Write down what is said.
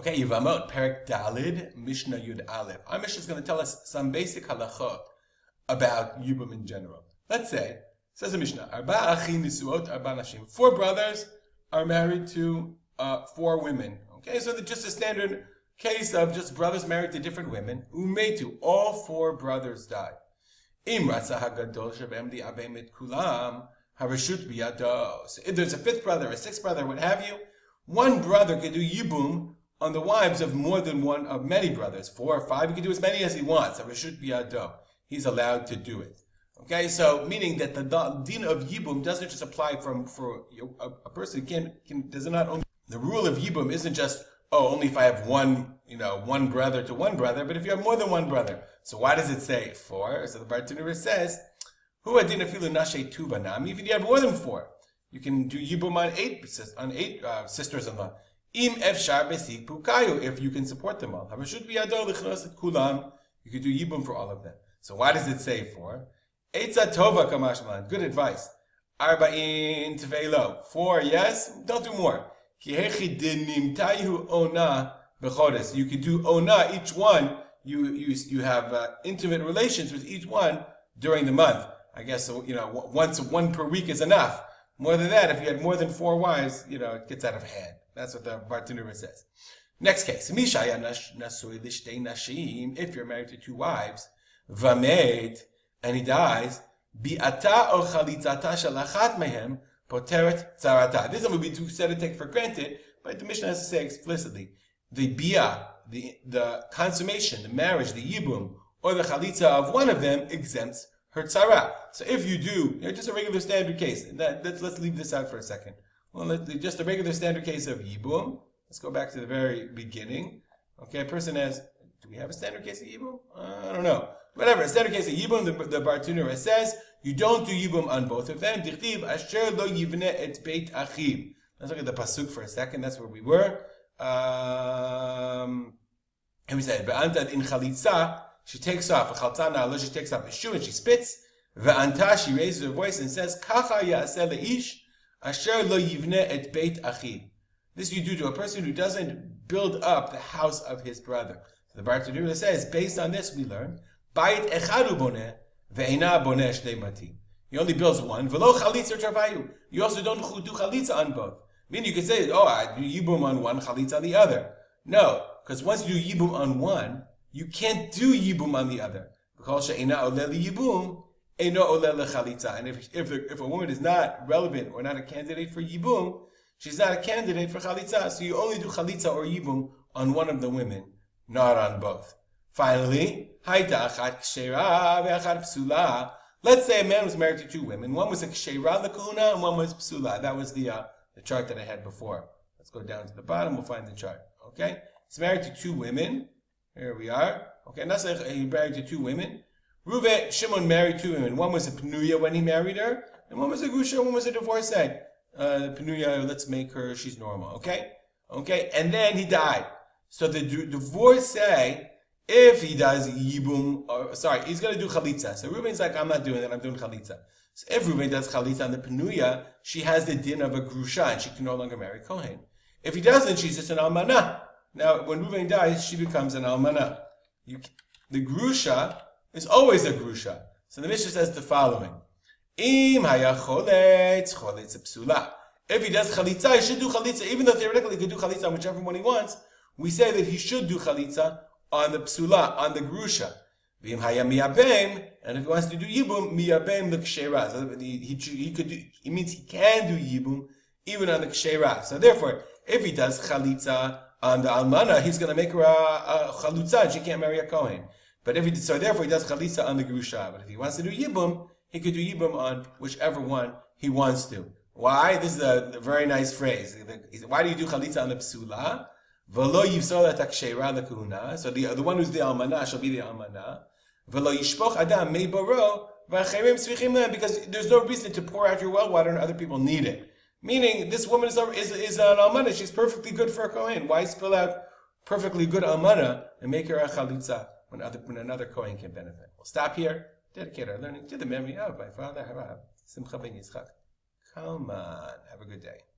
Okay, Yivamot, Perik Dalid, Mishnah Yud Aleph. Our Mishnah is going to tell us some basic halachot about Yibum in general. Let's say, says the Mishnah, Arba Achim Nisuot Arba Nashim. Four brothers are married to uh, four women. Okay, so just a standard case of just brothers married to different women. Umetu, all four brothers died. Im Hagadol Shabem Di Abemit Kulam Harashut Biyado. So if there's a fifth brother, a sixth brother, what have you, one brother could do Yibum on the wives of more than one, of many brothers, four or five. He can do as many as he wants. He's allowed to do it. Okay, so meaning that the din of Yibum doesn't just apply from for a, a person can can does not only the rule of Yibum isn't just oh only if I have one you know one brother to one brother, but if you have more than one brother. So why does it say four? So the Bartenura says who adina filu nashe tuvanam. Even if you have more than four, you can do Yibum on eight on eight uh, sisters-in-law. Im efshar pukayu if you can support them all. kulam. You could do Yibum for all of them. So why does it say four? Eitzah tova kamashman. Good advice. Arba'in tevelo. Four, yes. Don't do more. Ona bechodes. You could do ona each one. You you you have uh, intimate relations with each one during the month. I guess you know once one per week is enough. More than that, if you had more than four wives, you know it gets out of hand. That's what the Bartenura says. Next case, If you're married to two wives, vamed and he dies, bi'ata or chalitzata shalachat mehem poteret tzarata. This one would be do said to take for granted, but the Mishnah has to say explicitly. The bia, the, the consummation, the marriage, the yibum, or the chalitza of one of them exempts her tzara. So if you do, you know, just a regular standard case, that, let's, let's leave this out for a second. Well, just a regular standard case of yibum. Let's go back to the very beginning. Okay, a person has, do we have a standard case of yibum? Uh, I don't know. Whatever, a standard case of Yibum, the, the Bartenura says, you don't do Yibum on both of them. Dichtiv, asher. Let's look at the Pasuk for a second, that's where we were. Um, and we said, Ve'antad in chalitza, she takes off, a chaltana, she takes off a shoe and she spits. Ve'anta, she raises her voice and says, Kacha ya'aseh le'ish, asher lo yivne et beit. This you do to a person who doesn't build up the house of his brother. So the Bartenura says, based on this we learn Bayit echadu boneh, ve'ena boneh shnei He only builds one. V'lo chalitza travayu. You also don't do chalitza on both. I mean, you could say, oh, I do yibum on one, chalitza on the other. No, because once you do yibum on one, you can't do yibum on the other. Because she'ena oleh yibum. And if, if, if a woman is not relevant or not a candidate for yibum, she's not a candidate for chalitza. So you only do chalitza or yibum on one of the women, not on both. Finally, let's say a man was married to two women. One was a kshera lakuna and one was psula. That was the uh, the chart that I had before. Let's go down to the bottom. We'll find the chart. Okay, he's married to two women. Here we are. Okay, and that's like he married to two women. Reuven Shimon married two women. One was a penuya when he married her, and one was a grusha. One was a divorcee. Uh, the penuya, let's make her she's normal. Okay, okay, and then he died. So the divorcee if he does yibum, or sorry, he's going to do chalitza. So Reuben's like, I'm not doing it. I'm doing chalitza. So if Reuben does chalitza on the penuya, she has the din of a grusha, and she can no longer marry kohen. If he doesn't, she's just an almana. Now, when Reuben dies, she becomes an almana. The grusha is always a grusha. So the Mishnah says the following: Im. If he does chalitza, he should do chalitza, even though theoretically he could do chalitza on whichever one he wants. We say that he should do chalitza on the psula, on the grusha. And if he wants to do yibum, miyabem the kshera. He, he, he could do, it means he can do yibum even on the kshera. So therefore, if he does chalitza on the almana, he's going to make her a, a chalutza she can't marry a kohen. But if he so therefore he does chalitza on the grusha. But if he wants to do yibum, he could do yibum on whichever one he wants to. Why? This is a, a very nice phrase. Why do you do chalitza on the psula? V'lo yivsol et hakshera lekuna. So the, the one who's the almana shall be the almana. V'lo yishpoch adam mei baro v'acherim tzvichim because there's no reason to pour out your well water and other people need it. Meaning, this woman is, is, is an almana. She's perfectly good for a kohen. Why spill out perfectly good almana and make her a chalitza when, other, when another kohen can benefit? We'll stop here. Dedicate our learning to the memory of my father, Simcha ben Yitzchak. Come on. Have a good day.